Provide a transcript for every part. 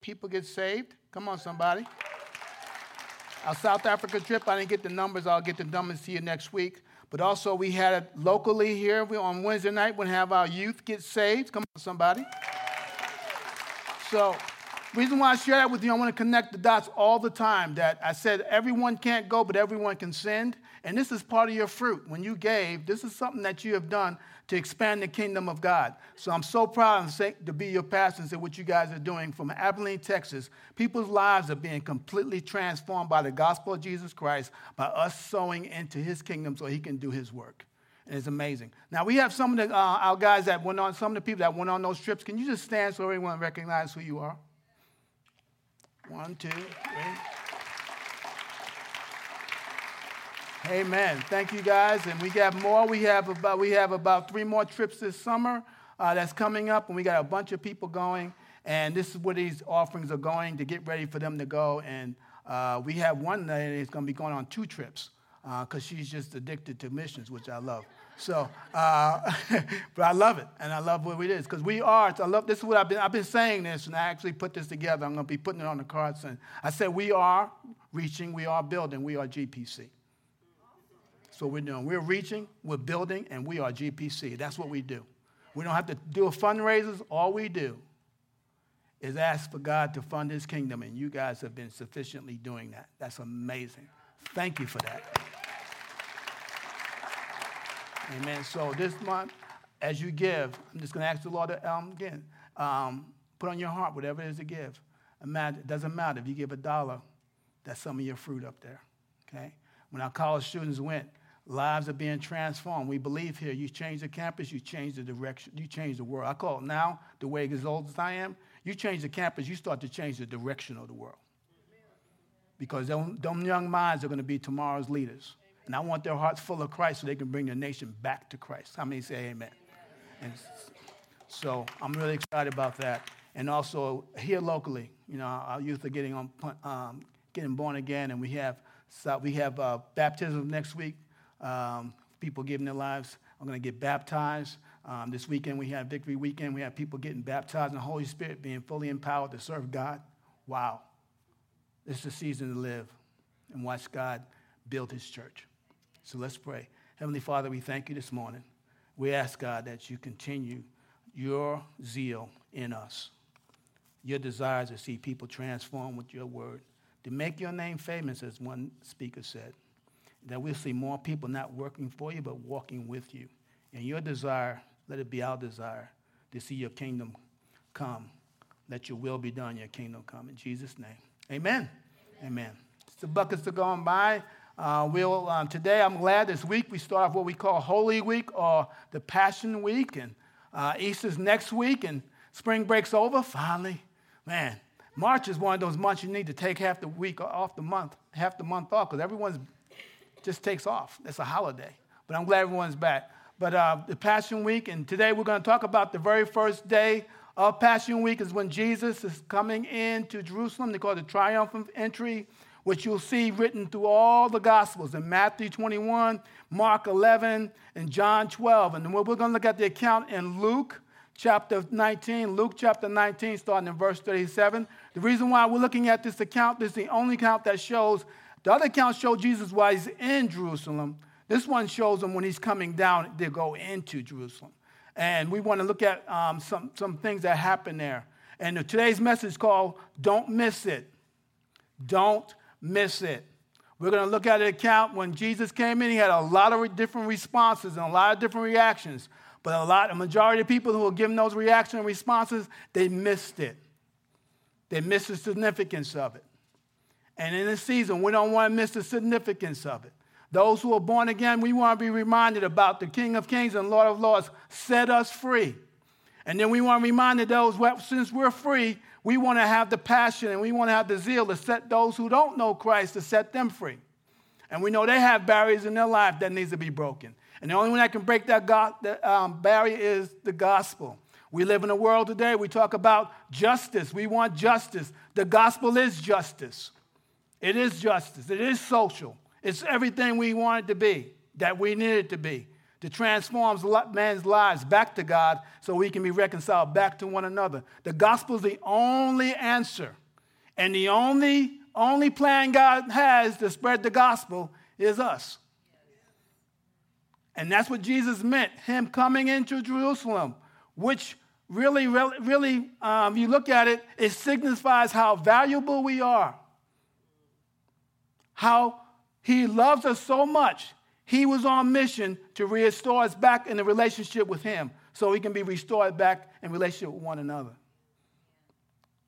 people get saved. Come on, somebody. Our South Africa trip, I didn't get the numbers. I'll get the numbers to you next week. But also, we had it locally here we, on Wednesday night. We're have our youth get saved. Come on, somebody. So, reason why I share that with you, I want to connect the dots all the time. That I said everyone can't go, but everyone can send. And this is part of your fruit. When you gave, this is something that you have done to expand the kingdom of God. So I'm so proud to be your pastor and say what you guys are doing from Abilene, Texas. People's lives are being completely transformed by the gospel of Jesus Christ, by us sowing into his kingdom so he can do his work. And it's amazing. Now, we have some of the, uh, our guys that went on, some of the people that went on those trips. Can you just stand so everyone recognizes who you are? One, two, three. Amen. Thank you guys. And we got more. We have about, we have about three more trips this summer uh, that's coming up, and we got a bunch of people going. And this is where these offerings are going to get ready for them to go. And uh, we have one that is going to be going on two trips because uh, she's just addicted to missions, which I love. So, uh, but I love it, and I love what it is because we are. I love this is what I've been. I've been saying this, and I actually put this together. I'm going to be putting it on the cards, and I said we are reaching, we are building, we are GPC. What we're doing. We're reaching, we're building, and we are GPC. That's what we do. We don't have to do fundraisers. All we do is ask for God to fund his kingdom, and you guys have been sufficiently doing that. That's amazing. Thank you for that. Amen. So this month, as you give, I'm just going to ask the Lord to, um, again, um, put on your heart whatever it is to give. Imagine, it doesn't matter if you give a dollar, that's some of your fruit up there. Okay? When our college students went, Lives are being transformed. We believe here you change the campus, you change the direction, you change the world. I call it now, the way as old as I am, you change the campus, you start to change the direction of the world. Because them, them young minds are going to be tomorrow's leaders. And I want their hearts full of Christ so they can bring the nation back to Christ. How many say amen? So I'm really excited about that. And also here locally, you know, our youth are getting on, um, getting born again, and we have so we have uh, baptism next week um, people giving their lives are going to get baptized. Um, this weekend we have Victory Weekend. We have people getting baptized in the Holy Spirit, being fully empowered to serve God. Wow. This is the season to live and watch God build his church. So let's pray. Heavenly Father, we thank you this morning. We ask God that you continue your zeal in us, your desire to see people transformed with your word, to make your name famous, as one speaker said that we'll see more people not working for you, but walking with you. And your desire, let it be our desire to see your kingdom come. Let your will be done, your kingdom come. In Jesus' name. Amen. Amen. Amen. The buckets are going by. Uh, we'll, um, today, I'm glad this week we start off what we call Holy Week or the Passion Week. And uh, Easter's next week, and spring breaks over finally. Man, March is one of those months you need to take half the week off the month, half the month off, because everyone's just takes off. It's a holiday. But I'm glad everyone's back. But uh, the Passion Week, and today we're going to talk about the very first day of Passion Week is when Jesus is coming into Jerusalem. They call it the triumphant entry, which you'll see written through all the Gospels in Matthew 21, Mark 11, and John 12. And then we're going to look at the account in Luke chapter 19, Luke chapter 19, starting in verse 37. The reason why we're looking at this account, this is the only account that shows the other accounts show Jesus while he's in Jerusalem. This one shows him when he's coming down to go into Jerusalem. And we want to look at um, some, some things that happen there. And today's message is called Don't Miss It. Don't Miss It. We're going to look at an account when Jesus came in, he had a lot of different responses and a lot of different reactions. But a lot, a majority of people who were given those reactions and responses, they missed it. They missed the significance of it. And in this season, we don't want to miss the significance of it. Those who are born again, we want to be reminded about the King of Kings and Lord of Lords set us free. And then we want to remind those, well, since we're free, we want to have the passion and we want to have the zeal to set those who don't know Christ to set them free. And we know they have barriers in their life that needs to be broken. And the only one that can break that the, um, barrier is the gospel. We live in a world today, we talk about justice. We want justice. The gospel is justice. It is justice. It is social. It's everything we want it to be, that we need it to be. That transforms man's lives back to God so we can be reconciled back to one another. The gospel is the only answer. And the only, only plan God has to spread the gospel is us. And that's what Jesus meant, him coming into Jerusalem, which really, really, really um, you look at it, it signifies how valuable we are. How he loves us so much he was on mission to restore us back in the relationship with Him so we can be restored back in relationship with one another.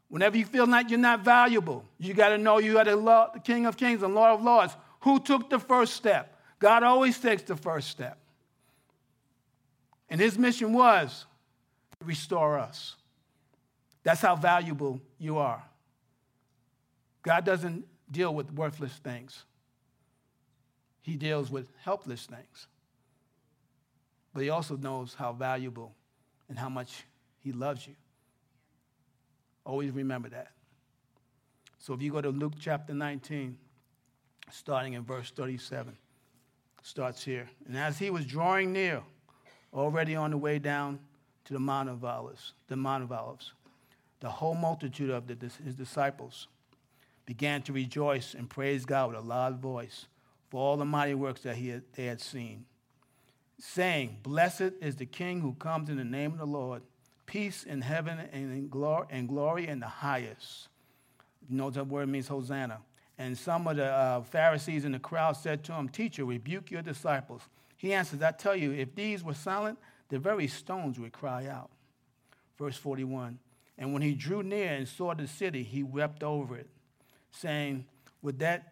Whenever you feel like you're not valuable, you got to know you are the, King of Kings and Lord of Lords. Who took the first step? God always takes the first step. And His mission was to restore us. That's how valuable you are. God doesn't deal with worthless things. He deals with helpless things. But he also knows how valuable and how much he loves you. Always remember that. So if you go to Luke chapter 19, starting in verse 37, starts here. And as he was drawing near, already on the way down to the Mount of Olives, the Mount of Olives, the whole multitude of the, his disciples began to rejoice and praise God with a loud voice for all the mighty works that he had, they had seen, saying, Blessed is the King who comes in the name of the Lord, peace in heaven and, in glory, and glory in the highest. You know that word means Hosanna. And some of the uh, Pharisees in the crowd said to him, Teacher, rebuke your disciples. He answers, I tell you, if these were silent, the very stones would cry out. Verse 41 And when he drew near and saw the city, he wept over it, saying, Would that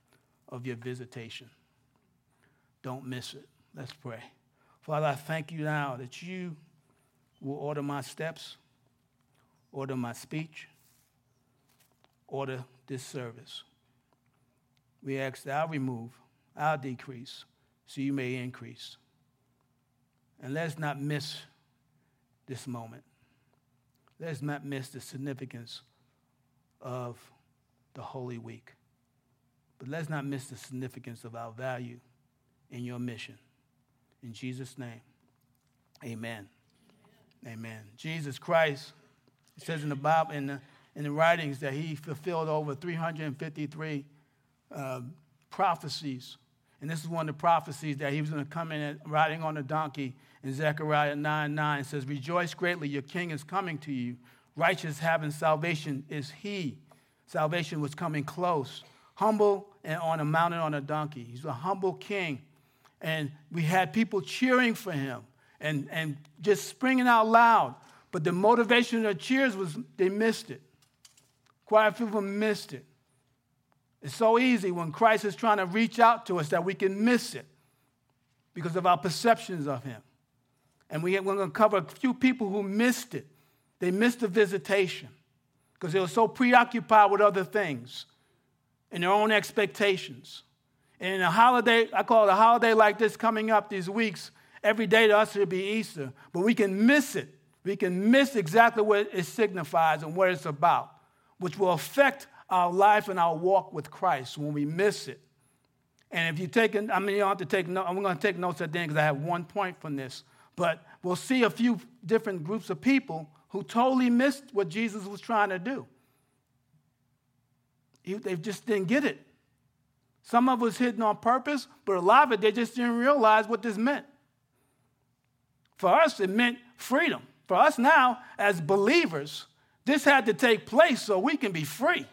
of your visitation. Don't miss it. Let's pray. Father, I thank you now that you will order my steps, order my speech, order this service. We ask that I remove, I'll decrease, so you may increase. And let's not miss this moment. Let's not miss the significance of the Holy Week. But let's not miss the significance of our value in your mission. In Jesus' name, amen. Amen. Jesus Christ, it says in the Bible, in the, in the writings, that he fulfilled over 353 uh, prophecies. And this is one of the prophecies that he was going to come in riding on a donkey. In Zechariah 9 9 says, Rejoice greatly, your king is coming to you. Righteous having salvation is he. Salvation was coming close. Humble and on a mountain on a donkey. He's a humble king. And we had people cheering for him and, and just springing out loud. But the motivation of the cheers was they missed it. Quite a few of them missed it. It's so easy when Christ is trying to reach out to us that we can miss it because of our perceptions of him. And we, we're going to cover a few people who missed it. They missed the visitation because they were so preoccupied with other things and their own expectations. And in a holiday, I call it a holiday like this coming up these weeks, every day to us should be Easter. But we can miss it. We can miss exactly what it signifies and what it's about, which will affect our life and our walk with Christ when we miss it. And if you take, I mean, you don't have to take notes. I'm going to take notes at the end because I have one point from this. But we'll see a few different groups of people who totally missed what Jesus was trying to do. They just didn't get it. Some of us hidden on purpose, but a lot of it, they just didn't realize what this meant. For us, it meant freedom. For us now, as believers, this had to take place so we can be free,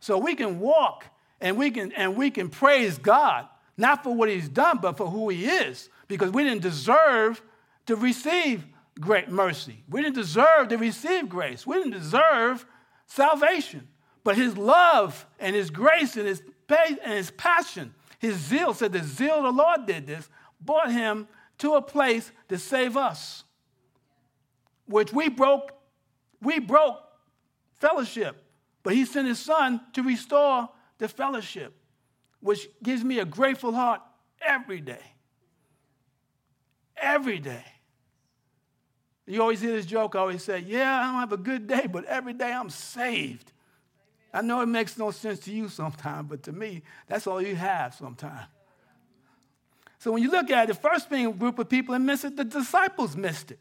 so we can walk and we can, and we can praise God, not for what He's done, but for who He is, because we didn't deserve to receive great mercy. We didn't deserve to receive grace. We didn't deserve salvation. But His love and His grace and His and his passion, his zeal, said the zeal of the Lord did this, brought him to a place to save us. which we broke, we broke fellowship. But he sent his son to restore the fellowship, which gives me a grateful heart every day. Every day. You always hear this joke, I always say, Yeah, I don't have a good day, but every day I'm saved. I know it makes no sense to you sometimes, but to me, that's all you have sometimes. So when you look at it, the first thing a group of people that missed it, the disciples missed it.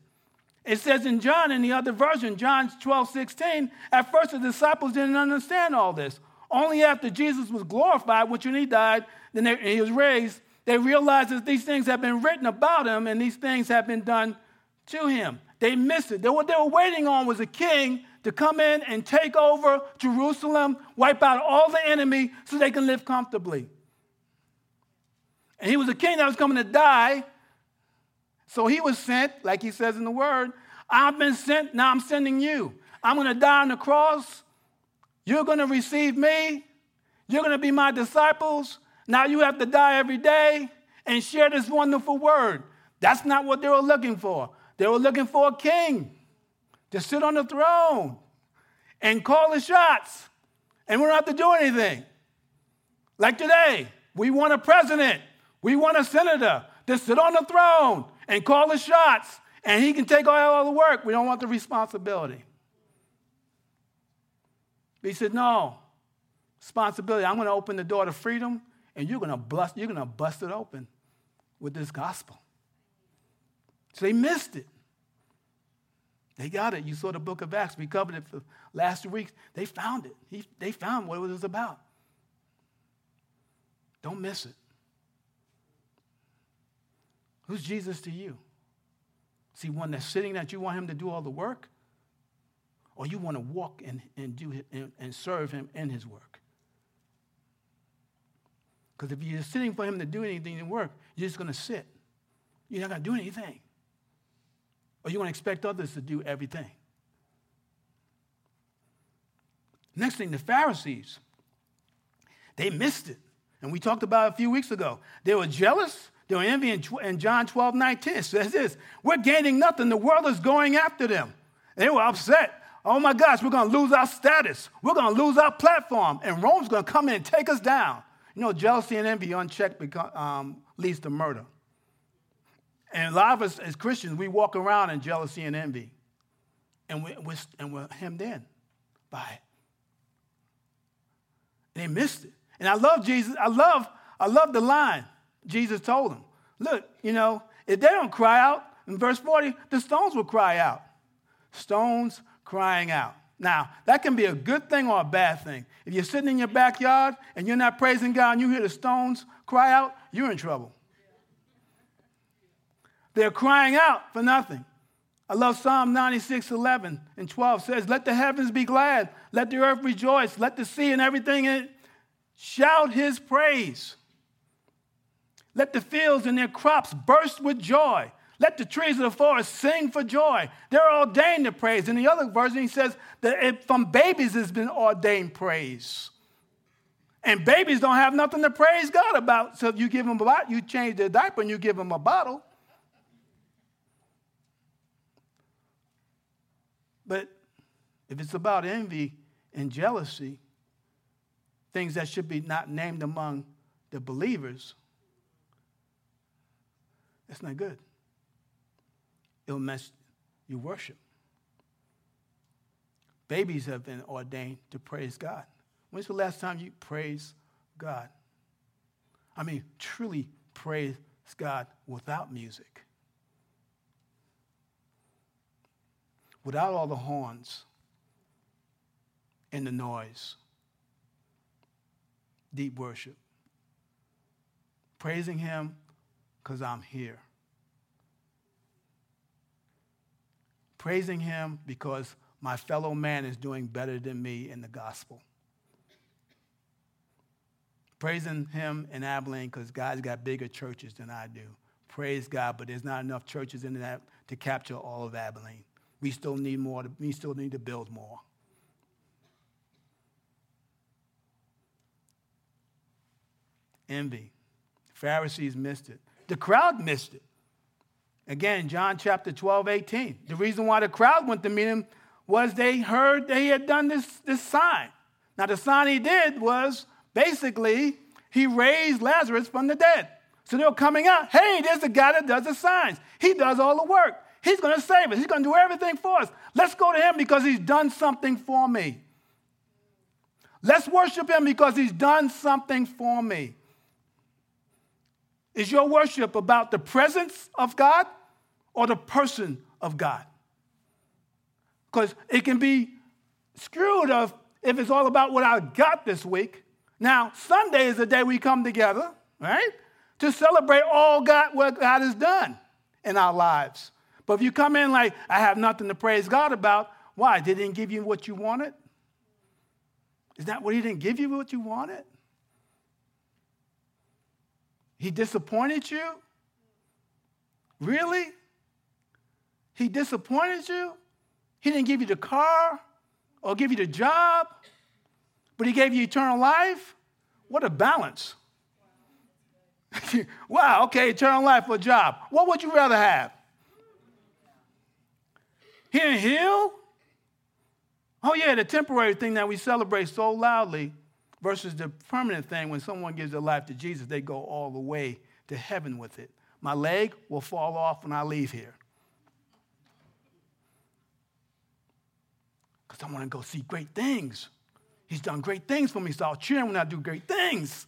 It says in John, in the other version, John 12, 16, at first the disciples didn't understand all this. Only after Jesus was glorified, which when he died, then they, he was raised, they realized that these things have been written about him and these things have been done to him. They missed it. They, what they were waiting on was a king to come in and take over Jerusalem, wipe out all the enemy so they can live comfortably. And he was a king that was coming to die. So he was sent, like he says in the word, I've been sent, now I'm sending you. I'm going to die on the cross. You're going to receive me. You're going to be my disciples. Now you have to die every day and share this wonderful word. That's not what they were looking for. They were looking for a king to sit on the throne and call the shots. And we don't have to do anything. Like today, we want a president, we want a senator to sit on the throne and call the shots, and he can take all the work. We don't want the responsibility. He said, No, responsibility. I'm going to open the door to freedom, and you're going to bust, you're going to bust it open with this gospel. So they missed it. They got it. You saw the book of Acts. We covered it for last two weeks. They found it. He, they found what it was about. Don't miss it. Who's Jesus to you? See, one that's sitting that you want him to do all the work? Or you want to walk and, and, do, and, and serve him in his work? Because if you're sitting for him to do anything in work, you're just going to sit. You're not going to do anything. Or you want to expect others to do everything. Next thing, the Pharisees. They missed it. And we talked about it a few weeks ago. They were jealous. They were envying. And John 12, 19 says this We're gaining nothing. The world is going after them. They were upset. Oh my gosh, we're going to lose our status. We're going to lose our platform. And Rome's going to come in and take us down. You know, jealousy and envy unchecked um, leads to murder. And a lot of us as Christians, we walk around in jealousy and envy. And we're, we're, and we're hemmed in by it. And they missed it. And I love Jesus. I love, I love the line Jesus told them. Look, you know, if they don't cry out, in verse 40, the stones will cry out. Stones crying out. Now, that can be a good thing or a bad thing. If you're sitting in your backyard and you're not praising God and you hear the stones cry out, you're in trouble. They're crying out for nothing. I love Psalm 96, 11 and 12 says, Let the heavens be glad, let the earth rejoice, let the sea and everything in it shout his praise. Let the fields and their crops burst with joy. Let the trees of the forest sing for joy. They're ordained to praise. In the other version, he says that it, from babies has been ordained praise. And babies don't have nothing to praise God about. So if you give them a bottle, you change their diaper and you give them a bottle. But if it's about envy and jealousy, things that should be not named among the believers, that's not good. It'll mess your worship. Babies have been ordained to praise God. When's the last time you praised God? I mean, truly praise God without music. without all the horns and the noise. Deep worship. Praising Him because I'm here. Praising Him because my fellow man is doing better than me in the gospel. Praising Him in Abilene because God's got bigger churches than I do. Praise God, but there's not enough churches in that to capture all of Abilene. We still need more. To, we still need to build more. Envy. Pharisees missed it. The crowd missed it. Again, John chapter 12, 18. The reason why the crowd went to meet him was they heard that he had done this, this sign. Now, the sign he did was basically he raised Lazarus from the dead. So they were coming out. Hey, there's a guy that does the signs. He does all the work. He's going to save us. He's going to do everything for us. Let's go to him because he's done something for me. Let's worship him because he's done something for me. Is your worship about the presence of God or the person of God? Because it can be screwed of if it's all about what I got this week. Now, Sunday is the day we come together, right? To celebrate all God, what God has done in our lives. But if you come in like, I have nothing to praise God about, why? Did he give you what you wanted? Is that what he didn't give you what you wanted? He disappointed you? Really? He disappointed you? He didn't give you the car or give you the job, but he gave you eternal life? What a balance. wow, okay, eternal life for a job. What would you rather have? He didn't heal? Oh, yeah, the temporary thing that we celebrate so loudly versus the permanent thing when someone gives their life to Jesus, they go all the way to heaven with it. My leg will fall off when I leave here. Because I want to go see great things. He's done great things for me, so I'll cheer when I do great things.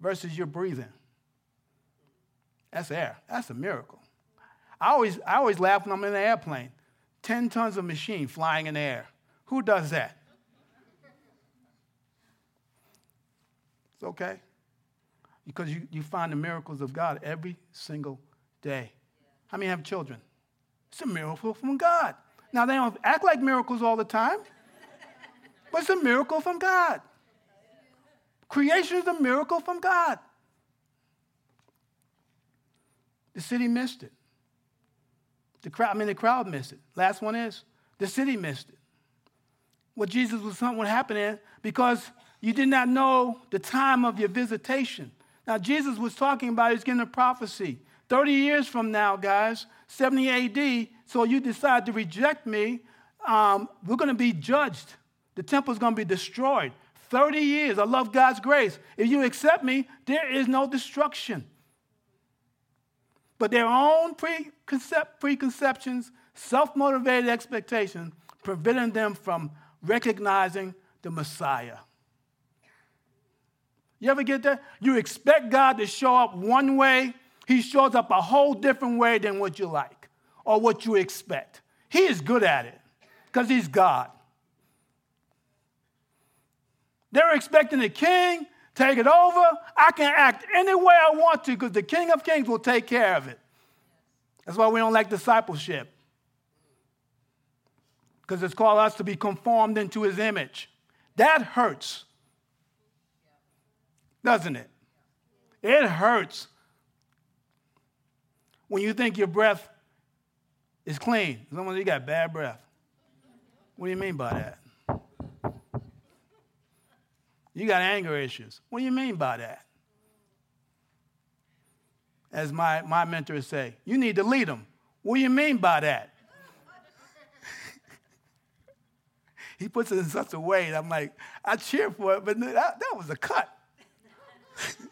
Versus you're breathing. That's air. That's a miracle. I always, I always laugh when I'm in an airplane. 10 tons of machine flying in the air. Who does that? Okay. Because you, you find the miracles of God every single day. How many have children? It's a miracle from God. Now, they don't act like miracles all the time, but it's a miracle from God. Creation is a miracle from God. The city missed it. The crowd, I mean, the crowd missed it. Last one is the city missed it. What Jesus was, what happened happening because you did not know the time of your visitation. Now, Jesus was talking about he's getting a prophecy. 30 years from now, guys, 70 AD, so you decide to reject me, um, we're going to be judged. The temple's going to be destroyed. 30 years. I love God's grace. If you accept me, there is no destruction. But their own preconcep- preconceptions, self motivated expectations, preventing them from recognizing the Messiah. You ever get that? You expect God to show up one way, He shows up a whole different way than what you like or what you expect. He is good at it because He's God. They're expecting the king take it over. I can act any way I want to because the King of Kings will take care of it. That's why we don't like discipleship because it's called us to be conformed into his image. That hurts, doesn't it? It hurts when you think your breath is clean. Someone you got bad breath. What do you mean by that? You got anger issues. What do you mean by that? As my, my mentors say, you need to lead them. What do you mean by that? he puts it in such a way that I'm like, I cheer for it, but that, that was a cut.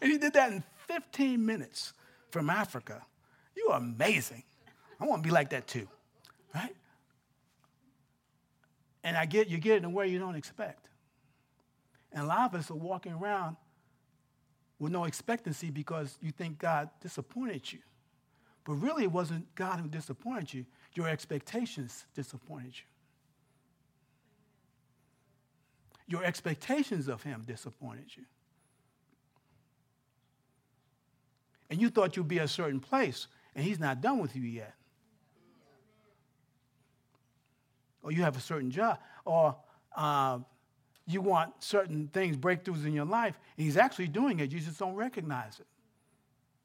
And he did that in 15 minutes from Africa. You are amazing. I want to be like that too, right? And I get you get it in a way you don't expect. And a lot of us are walking around with no expectancy because you think God disappointed you. But really, it wasn't God who disappointed you, your expectations disappointed you. Your expectations of him disappointed you. And you thought you'd be a certain place, and he's not done with you yet. Or you have a certain job, or uh, you want certain things, breakthroughs in your life, and he's actually doing it. You just don't recognize it.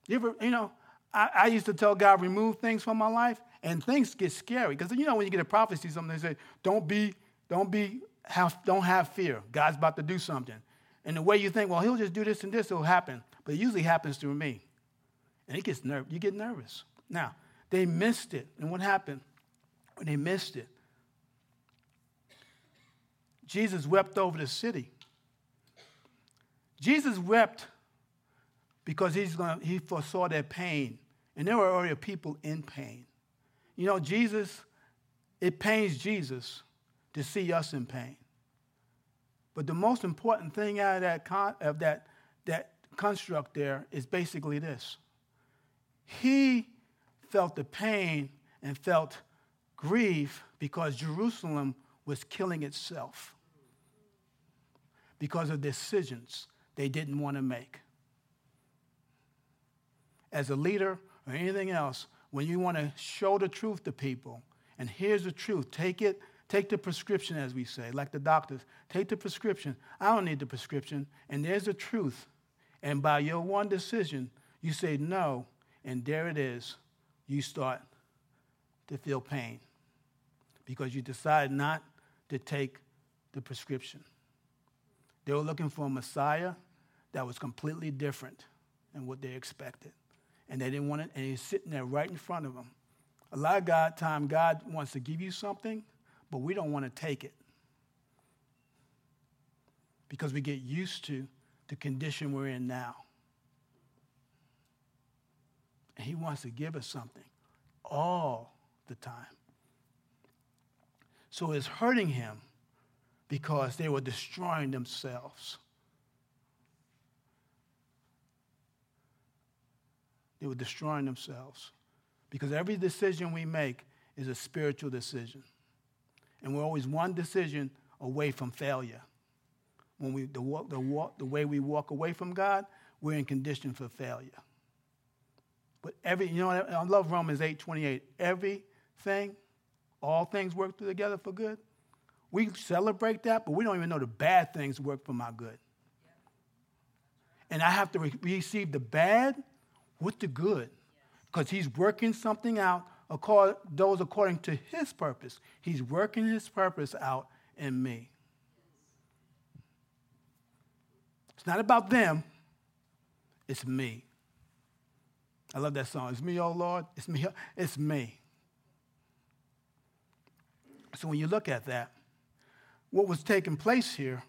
You ever, you know, I, I used to tell God, remove things from my life, and things get scary. Because you know, when you get a prophecy, something they say, don't be, don't be have, don't have fear. God's about to do something. And the way you think, well, he'll just do this and this, it'll happen. But it usually happens through me. And it gets nerve, you get nervous. Now, They missed it. And what happened when they missed it? Jesus wept over the city. Jesus wept because he's gonna, he foresaw their pain. And there were already people in pain. You know, Jesus, it pains Jesus to see us in pain. But the most important thing out of that, con- of that, that construct there is basically this He felt the pain and felt grief because Jerusalem was killing itself because of decisions they didn't want to make. As a leader or anything else, when you want to show the truth to people, and here's the truth, take it, take the prescription, as we say, like the doctors, take the prescription. I don't need the prescription, and there's the truth. And by your one decision, you say no, and there it is. You start to feel pain because you decide not to take the prescription. They were looking for a Messiah that was completely different than what they expected. And they didn't want it, and he's sitting there right in front of them. A lot of God, time, God wants to give you something, but we don't want to take it because we get used to the condition we're in now. And he wants to give us something all the time. So it's hurting him because they were destroying themselves. They were destroying themselves. Because every decision we make is a spiritual decision. And we're always one decision away from failure. When we, the, walk, the, walk, the way we walk away from God, we're in condition for failure. But every, you know, I love Romans 8 28. Everything, all things work together for good. We celebrate that, but we don't even know the bad things work for my good. And I have to re- receive the bad with the good because he's working something out, those according to his purpose. He's working his purpose out in me. It's not about them, it's me. I love that song. It's me, oh Lord. It's me. Oh, it's me. So when you look at that, what was taking place here,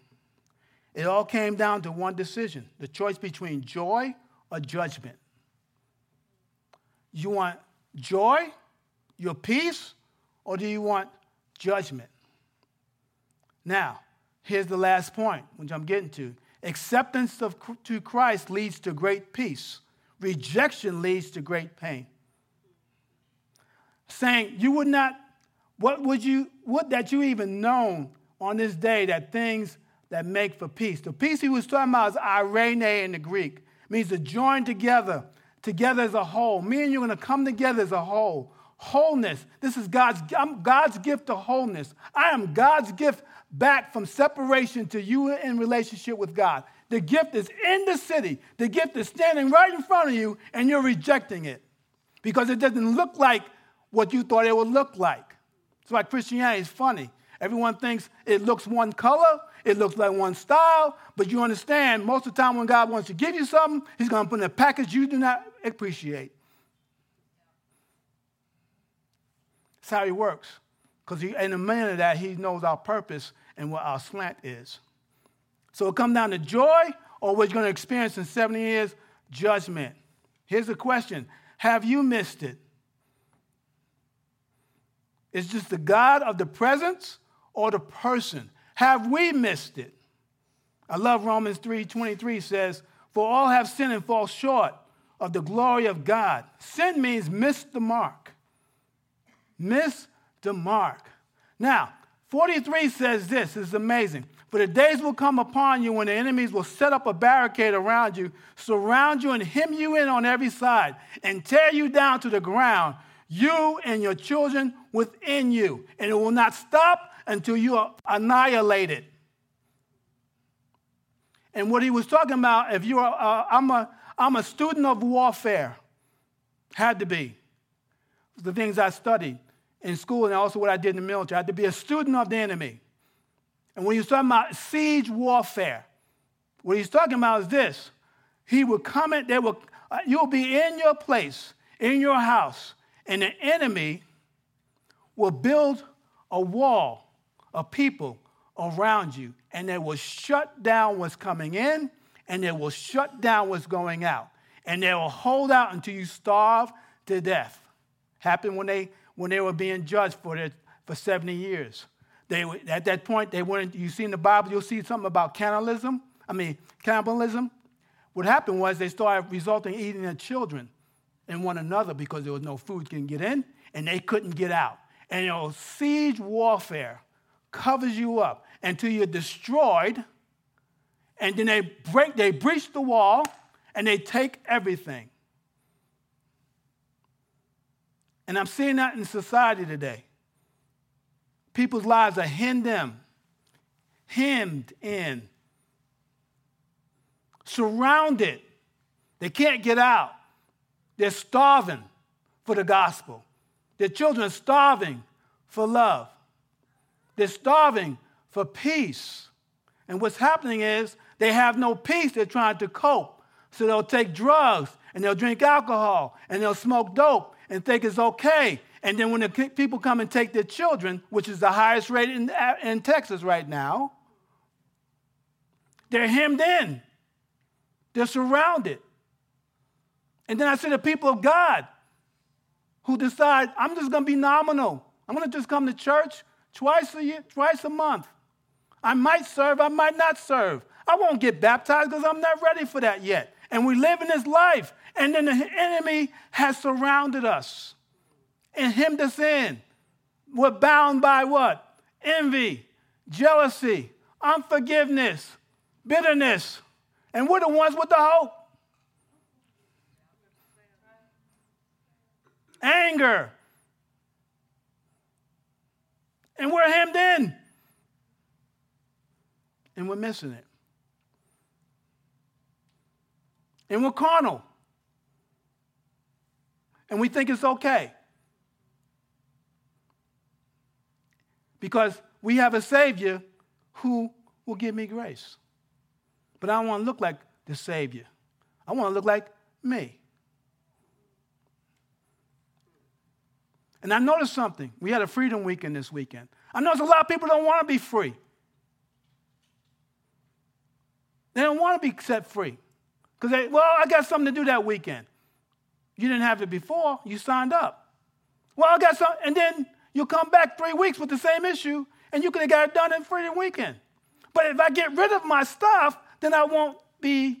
it all came down to one decision the choice between joy or judgment. You want joy, your peace, or do you want judgment? Now, here's the last point, which I'm getting to. Acceptance of, to Christ leads to great peace. Rejection leads to great pain. Saying you would not, what would you, would that you even known on this day that things that make for peace. The peace he was talking about is eirene in the Greek. It means to join together, together as a whole. Me and you are going to come together as a whole. Wholeness. This is God's, I'm God's gift to wholeness. I am God's gift back from separation to you in relationship with God. The gift is in the city. The gift is standing right in front of you, and you're rejecting it because it doesn't look like what you thought it would look like. It's why Christianity is funny. Everyone thinks it looks one color, it looks like one style, but you understand most of the time when God wants to give you something, He's going to put in a package you do not appreciate. That's how He works. Because in minute of that, He knows our purpose and what our slant is. So it comes down to joy or what you're going to experience in 70 years judgment. Here's the question Have you missed it? It's just the God of the presence or the person. Have we missed it? I love Romans 3:23 says, "For all have sinned and fall short of the glory of God." Sin means miss the mark. Miss the mark. Now, 43 says this, this is amazing. For the days will come upon you when the enemies will set up a barricade around you, surround you, and hem you in on every side, and tear you down to the ground, you and your children within you. And it will not stop until you are annihilated. And what he was talking about, if you are, uh, I'm, a, I'm a student of warfare, had to be. The things I studied in school and also what I did in the military. I had to be a student of the enemy. And when he's talking about siege warfare, what he's talking about is this. He will come in, they will, uh, you'll be in your place, in your house, And the enemy will build a wall of people around you, and they will shut down what's coming in, and they will shut down what's going out. And they will hold out until you starve to death. Happened when they when they were being judged for their, for 70 years. They, at that point, they went, you see in the Bible, you'll see something about cannibalism. I mean, cannibalism. What happened was they started resulting eating their children and one another because there was no food can get in and they couldn't get out. And you know, siege warfare covers you up until you're destroyed, and then they break, they breach the wall and they take everything. And I'm seeing that in society today. People's lives are hemmed in, hemmed in, surrounded. They can't get out. They're starving for the gospel. Their children are starving for love. They're starving for peace. And what's happening is they have no peace. They're trying to cope. So they'll take drugs and they'll drink alcohol and they'll smoke dope and think it's okay. And then when the people come and take their children, which is the highest rate in, in Texas right now, they're hemmed in. They're surrounded. And then I see the people of God who decide, I'm just going to be nominal. I'm going to just come to church twice a year, twice a month. I might serve, I might not serve. I won't get baptized because I'm not ready for that yet. And we live in this life, and then the enemy has surrounded us and hemmed us in. We're bound by what? Envy, jealousy, unforgiveness, bitterness. And we're the ones with the hope. Anger. And we're hemmed in. And we're missing it. And we're carnal. And we think it's okay. Because we have a Savior who will give me grace. But I don't want to look like the Savior, I want to look like me. And I noticed something. We had a freedom weekend this weekend. I noticed a lot of people don't want to be free. They don't want to be set free. Because they, well, I got something to do that weekend. You didn't have it before, you signed up. Well, I got something, and then You'll come back three weeks with the same issue, and you could have got it done in freedom weekend. But if I get rid of my stuff, then I won't be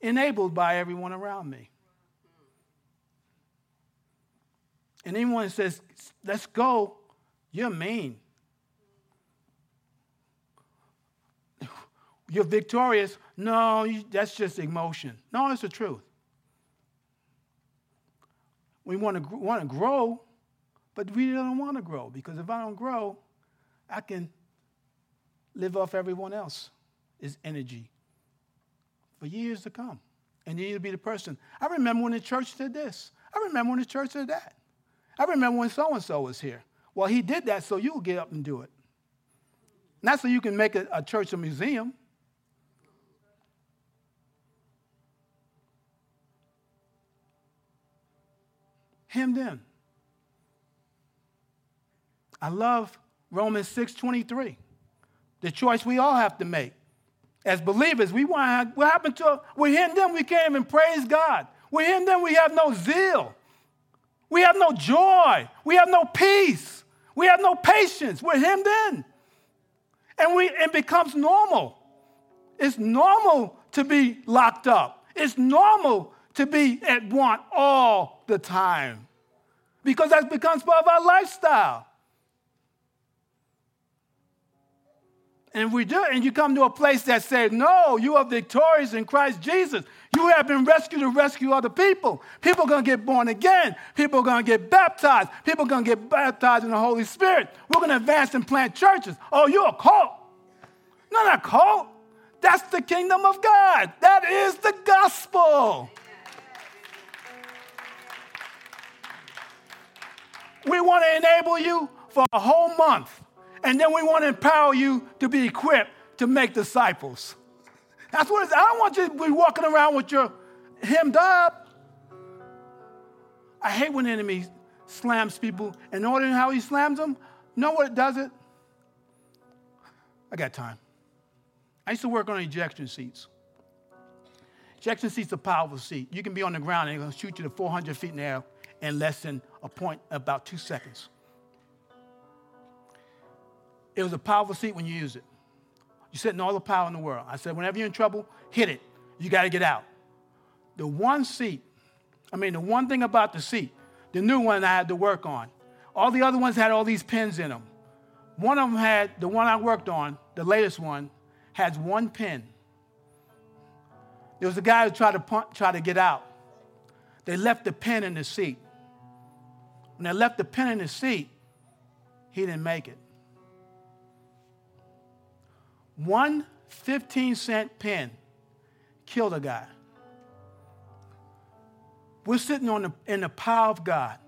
enabled by everyone around me. And anyone that says, let's go, you're mean. You're victorious. No, that's just emotion. No, it's the truth. We want to, want to grow, but we don't want to grow because if I don't grow, I can live off everyone else's is energy for years to come. And you need to be the person. I remember when the church did this. I remember when the church did that. I remember when so and so was here. Well, he did that so you will get up and do it. Not so you can make a, a church a museum. Hemmed in. I love Romans 6:23. The choice we all have to make. As believers, we want what happened to we're in them we can't even praise God. We're in them we have no zeal. We have no joy. We have no peace. We have no patience. We're hemmed in. And we it becomes normal. It's normal to be locked up. It's normal to be at want all the time. Because that becomes part of our lifestyle. And we do, and you come to a place that says, No, you are victorious in Christ Jesus. You have been rescued to rescue other people. People are going to get born again. People are going to get baptized. People are going to get baptized in the Holy Spirit. We're going to advance and plant churches. Oh, you're a cult. No, not a cult. That's the kingdom of God. That is the gospel. We want to enable you for a whole month and then we want to empower you to be equipped to make disciples. That's what I don't want you to be walking around with your hemmed up. I hate when the enemy slams people. And knowing how he slams them, know what it does it? I got time. I used to work on ejection seats. Ejection seat's a powerful seat. You can be on the ground and going to shoot you to 400 feet in the air in less than a point, about two seconds. It was a powerful seat when you use it. You're sitting all the power in the world. I said, whenever you're in trouble, hit it. You got to get out. The one seat, I mean, the one thing about the seat, the new one I had to work on, all the other ones had all these pins in them. One of them had, the one I worked on, the latest one, has one pin. There was a guy who tried to, punt, try to get out. They left the pin in the seat. When they left the pin in the seat, he didn't make it. One 15 cent pin killed a guy. We're sitting on the, in the power of God,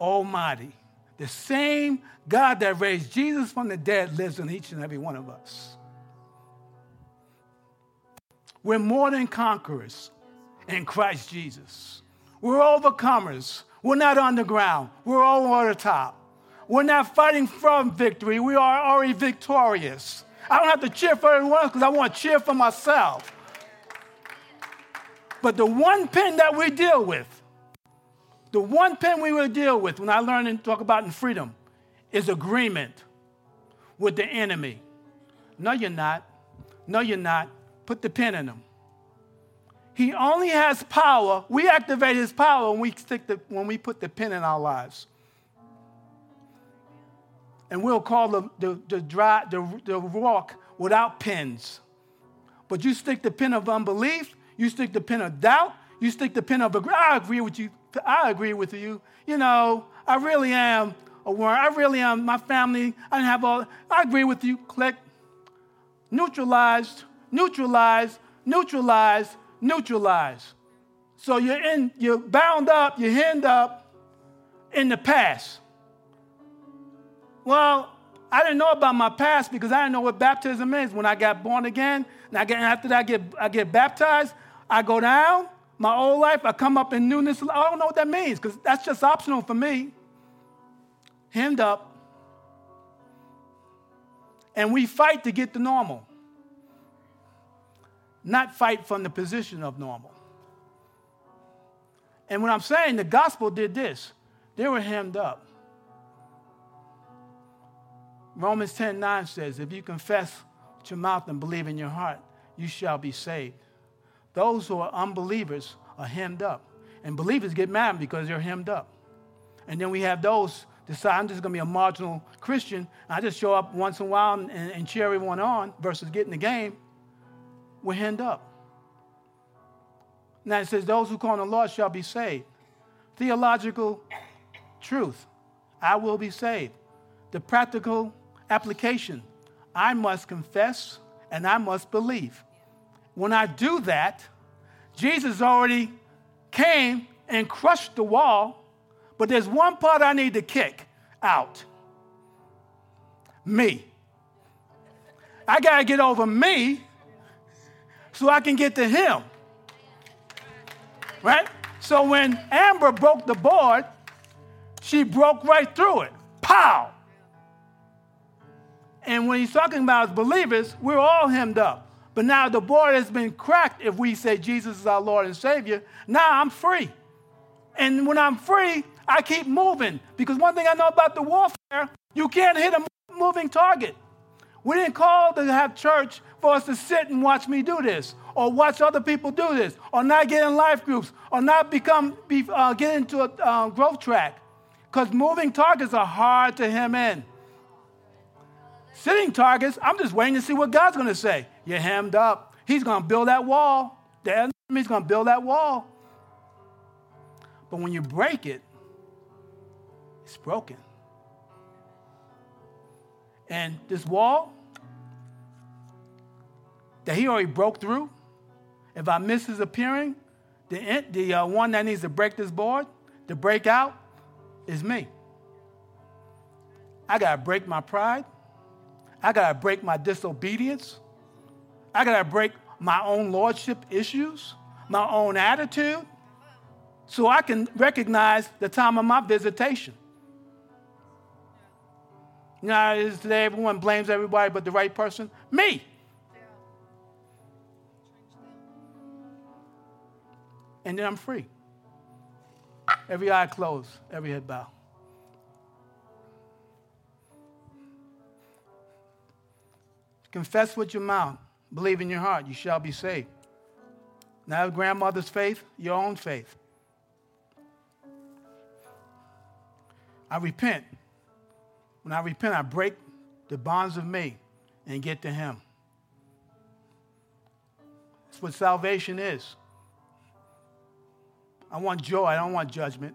Almighty. The same God that raised Jesus from the dead lives in each and every one of us. We're more than conquerors in Christ Jesus. We're overcomers. We're not underground. We're all on the top. We're not fighting from victory. We are already victorious. I don't have to cheer for everyone else because I want to cheer for myself. But the one pin that we deal with, the one pin we will deal with when I learn and talk about in freedom is agreement with the enemy. No, you're not. No, you're not. Put the pin in him. He only has power. We activate his power when we, stick the, when we put the pin in our lives. And we'll call the, the, the, dry, the, the rock without pins. But you stick the pin of unbelief, you stick the pin of doubt, you stick the pin of I agree with you. I agree with you. You know, I really am a worm. I really am my family. I didn't have all. I agree with you. Click. Neutralized, neutralized, neutralized, neutralized. So you're in, you're bound up, you're hemmed up in the past. Well, I didn't know about my past because I didn't know what baptism is. When I got born again, and I get, after that I get, I get baptized, I go down, my old life, I come up in newness. I don't know what that means because that's just optional for me. Hemmed up. And we fight to get to normal, not fight from the position of normal. And when I'm saying the gospel did this, they were hemmed up. Romans 10 9 says, If you confess with your mouth and believe in your heart, you shall be saved. Those who are unbelievers are hemmed up. And believers get mad because they're hemmed up. And then we have those decide I'm just going to be a marginal Christian. I just show up once in a while and, and cheer everyone on versus getting the game. We're hemmed up. Now it says, Those who call on the Lord shall be saved. Theological truth. I will be saved. The practical application. I must confess and I must believe. When I do that, Jesus already came and crushed the wall, but there's one part I need to kick out me. I got to get over me so I can get to him. Right? So when Amber broke the board, she broke right through it. Pow! And when he's talking about believers, we're all hemmed up. But now the board has been cracked if we say Jesus is our Lord and Savior. Now I'm free. And when I'm free, I keep moving. Because one thing I know about the warfare, you can't hit a moving target. We didn't call to have church for us to sit and watch me do this, or watch other people do this, or not get in life groups, or not become be, uh, get into a uh, growth track. Because moving targets are hard to hem in. Sitting targets, I'm just waiting to see what God's going to say. You're hemmed up. He's going to build that wall. The enemy's going to build that wall. But when you break it, it's broken. And this wall that he already broke through, if I miss his appearing, the, the uh, one that needs to break this board, to break out, is me. I got to break my pride. I got to break my disobedience. I got to break my own lordship issues, my own attitude. so I can recognize the time of my visitation. You know, today everyone blames everybody but the right person? Me. And then I'm free. Every eye closed, every head bowed. Confess with your mouth, believe in your heart, you shall be saved. Not grandmother's faith, your own faith. I repent. When I repent, I break the bonds of me and get to Him. That's what salvation is. I want joy, I don't want judgment.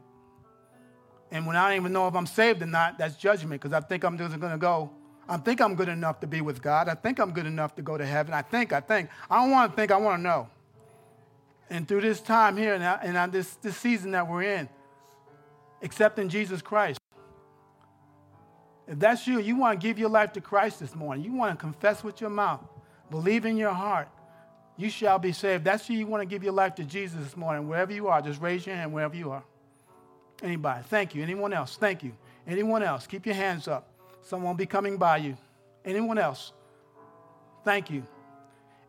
And when I don't even know if I'm saved or not, that's judgment because I think I'm just going to go. I think I'm good enough to be with God. I think I'm good enough to go to heaven. I think, I think. I don't want to think, I want to know. And through this time here and, and this, this season that we're in, accepting Jesus Christ, if that's you, you want to give your life to Christ this morning, you want to confess with your mouth, believe in your heart, you shall be saved. That's you, you want to give your life to Jesus this morning, wherever you are, just raise your hand wherever you are. Anybody? Thank you. Anyone else? Thank you. Anyone else? Keep your hands up. Someone be coming by you. Anyone else? Thank you.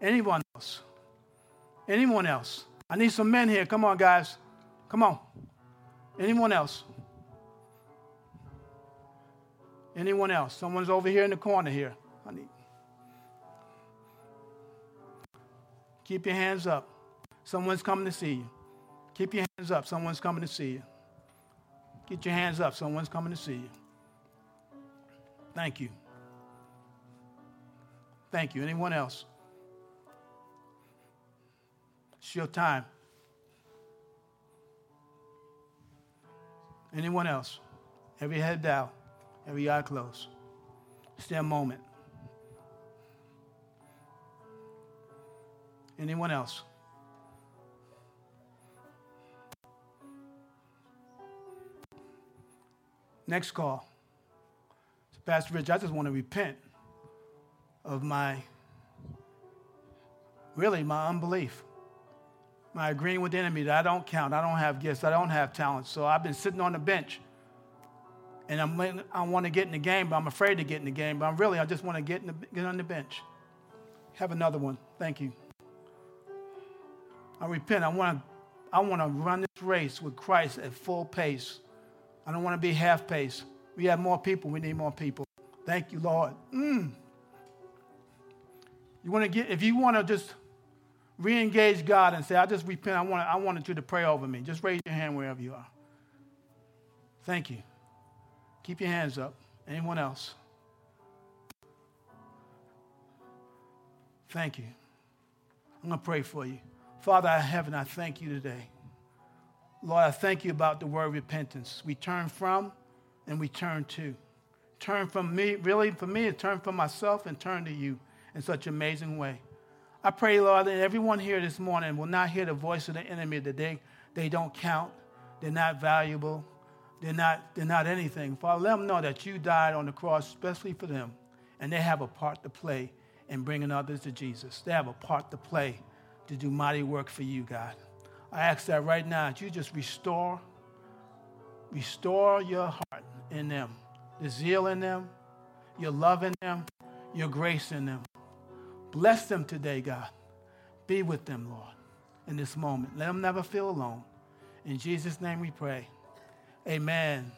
Anyone else? Anyone else? I need some men here. Come on, guys. Come on. Anyone else? Anyone else? Someone's over here in the corner here. I need. Keep your hands up. Someone's coming to see you. Keep your hands up. Someone's coming to see you. Get your hands up. Someone's coming to see you. Thank you. Thank you. Anyone else? It's your time. Anyone else? Every head down, every eye closed. Stay a moment. Anyone else? Next call. Pastor Rich, I just want to repent of my, really, my unbelief. My agreeing with the enemy that I don't count, I don't have gifts, I don't have talents. So I've been sitting on the bench. And I'm, I want to get in the game, but I'm afraid to get in the game. But I'm really, I just want to get, the, get on the bench. Have another one. Thank you. I repent. I want to I want to run this race with Christ at full pace. I don't want to be half pace. We have more people. We need more people. Thank you, Lord. Mm. You want to get if you want to just re-engage God and say, I just repent. I want I wanted you to pray over me. Just raise your hand wherever you are. Thank you. Keep your hands up. Anyone else? Thank you. I'm going to pray for you. Father in heaven, I thank you today. Lord, I thank you about the word repentance. We turn from and we turn to. Turn from me, really, for me, to turn from myself and turn to you in such an amazing way. I pray, Lord, that everyone here this morning will not hear the voice of the enemy that they, they don't count, they're not valuable, they're not, they're not anything. Father, let them know that you died on the cross, especially for them, and they have a part to play in bringing others to Jesus. They have a part to play to do mighty work for you, God. I ask that right now that you just restore, restore your heart in them, the zeal in them, your love in them, your grace in them. Bless them today, God. Be with them, Lord, in this moment. Let them never feel alone. In Jesus' name we pray. Amen.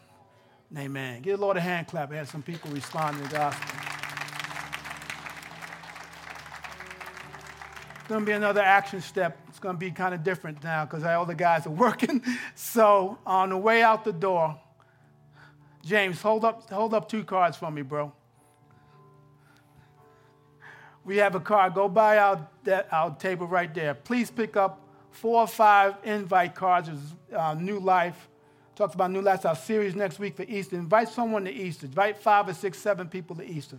Amen. Give the Lord a hand clap. I had some people respond to the gospel. It's going to be another action step. It's going to be kind of different now because all the guys are working. So on the way out the door, James, hold up, hold up two cards for me, bro. We have a card. Go by our, our table right there. Please pick up four or five invite cards. Uh, New Life. Talks about New Life, our series next week for Easter. Invite someone to Easter. Invite five or six, seven people to Easter.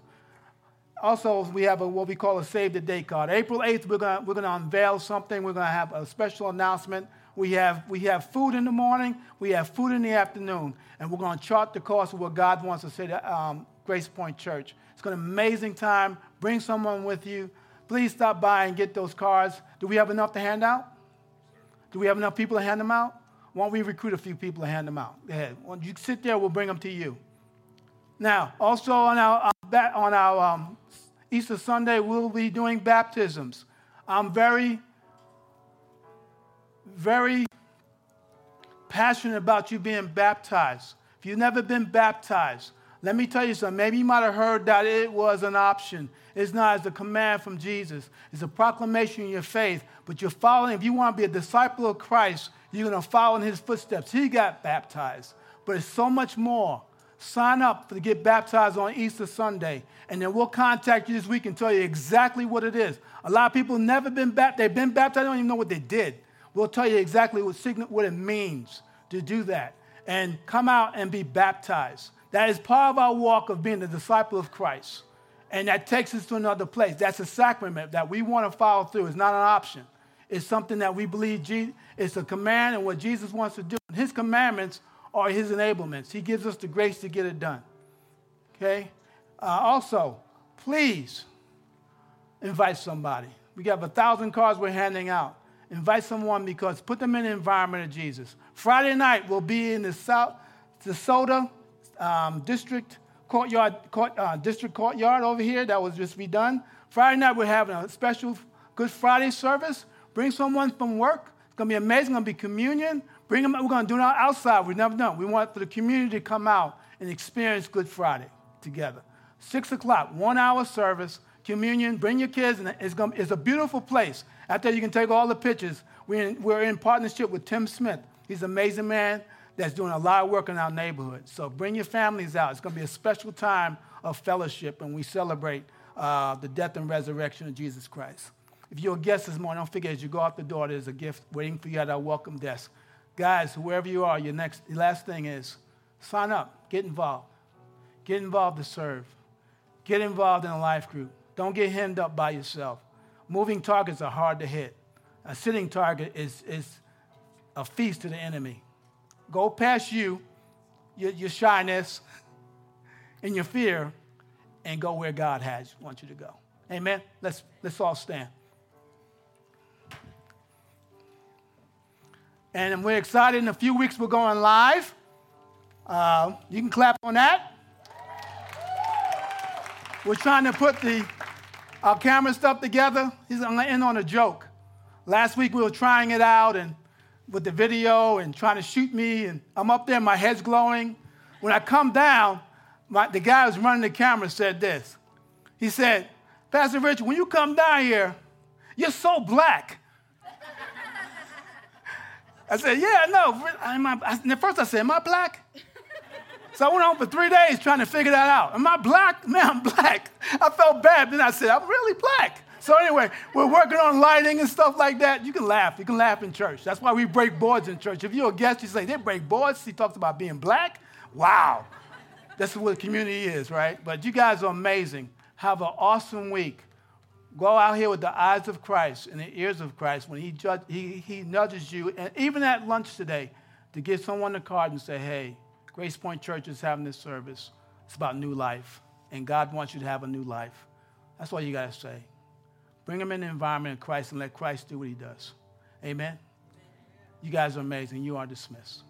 Also, we have a, what we call a Save the Date card. April 8th, we're going we're gonna unveil something. We're going to have a special announcement. We have, we have food in the morning, we have food in the afternoon, and we're going to chart the course of what God wants to say to um, Grace Point Church. It's going to be an amazing time. Bring someone with you. Please stop by and get those cards. Do we have enough to hand out? Do we have enough people to hand them out? why don't we recruit a few people to hand them out? Go ahead. You sit there, we'll bring them to you. Now, also on our, uh, on our um, Easter Sunday, we'll be doing baptisms. I'm very, very passionate about you being baptized. If you've never been baptized, let me tell you something. Maybe you might have heard that it was an option. It's not. It's a command from Jesus. It's a proclamation in your faith. But you're following. If you want to be a disciple of Christ, you're going to follow in his footsteps. He got baptized. But it's so much more. Sign up to get baptized on Easter Sunday, and then we'll contact you this week and tell you exactly what it is. A lot of people never been baptized. They've been baptized, they don't even know what they did. We'll tell you exactly what, what it means to do that. And come out and be baptized. That is part of our walk of being a disciple of Christ. And that takes us to another place. That's a sacrament that we want to follow through. It's not an option. It's something that we believe Jesus, it's a command and what Jesus wants to do. His commandments are his enablements. He gives us the grace to get it done. Okay? Uh, also, please invite somebody. We have a thousand cards we're handing out. Invite someone because put them in the environment of Jesus. Friday night we'll be in the South, the Soda um, District Courtyard, court, uh, District Courtyard over here. That was just redone. Friday night we're having a special Good Friday service. Bring someone from work. It's gonna be amazing. It's gonna be communion. Bring them. We're gonna do it outside. We've never done. We want for the community to come out and experience Good Friday together. Six o'clock, one hour service, communion. Bring your kids, and it's, gonna, it's a beautiful place. After you can take all the pictures. We're in, we're in partnership with Tim Smith. He's an amazing man that's doing a lot of work in our neighborhood. So bring your families out. It's going to be a special time of fellowship, and we celebrate uh, the death and resurrection of Jesus Christ. If you're a guest this morning, don't forget as you go out the door, there's a gift waiting for you at our welcome desk. Guys, whoever you are, your next, the last thing is sign up, get involved. Get involved to serve. Get involved in a life group. Don't get hemmed up by yourself. Moving targets are hard to hit. A sitting target is, is a feast to the enemy. Go past you, your, your shyness, and your fear, and go where God has wants you to go. Amen. Let's let's all stand. And we're excited. In a few weeks, we're going live. Uh, you can clap on that. We're trying to put the our camera stuff together. He's going to end on a joke. Last week we were trying it out and with the video and trying to shoot me, and I'm up there, my head's glowing. When I come down, my, the guy who's running the camera said this. He said, Pastor Rich, when you come down here, you're so black. I said, Yeah, no. At first I said, Am I black? So I went on for three days trying to figure that out. Am I black? Man, I'm black. I felt bad. Then I said, I'm really black. So anyway, we're working on lighting and stuff like that. You can laugh. You can laugh in church. That's why we break boards in church. If you're a guest, you say, they break boards. He talks about being black. Wow. That's what community is, right? But you guys are amazing. Have an awesome week. Go out here with the eyes of Christ and the ears of Christ when he, judge, he, he nudges you, and even at lunch today, to give someone a card and say, hey, Grace Point Church is having this service. It's about new life, and God wants you to have a new life. That's all you got to say. Bring them in the environment of Christ and let Christ do what he does. Amen? Amen. You guys are amazing. You are dismissed.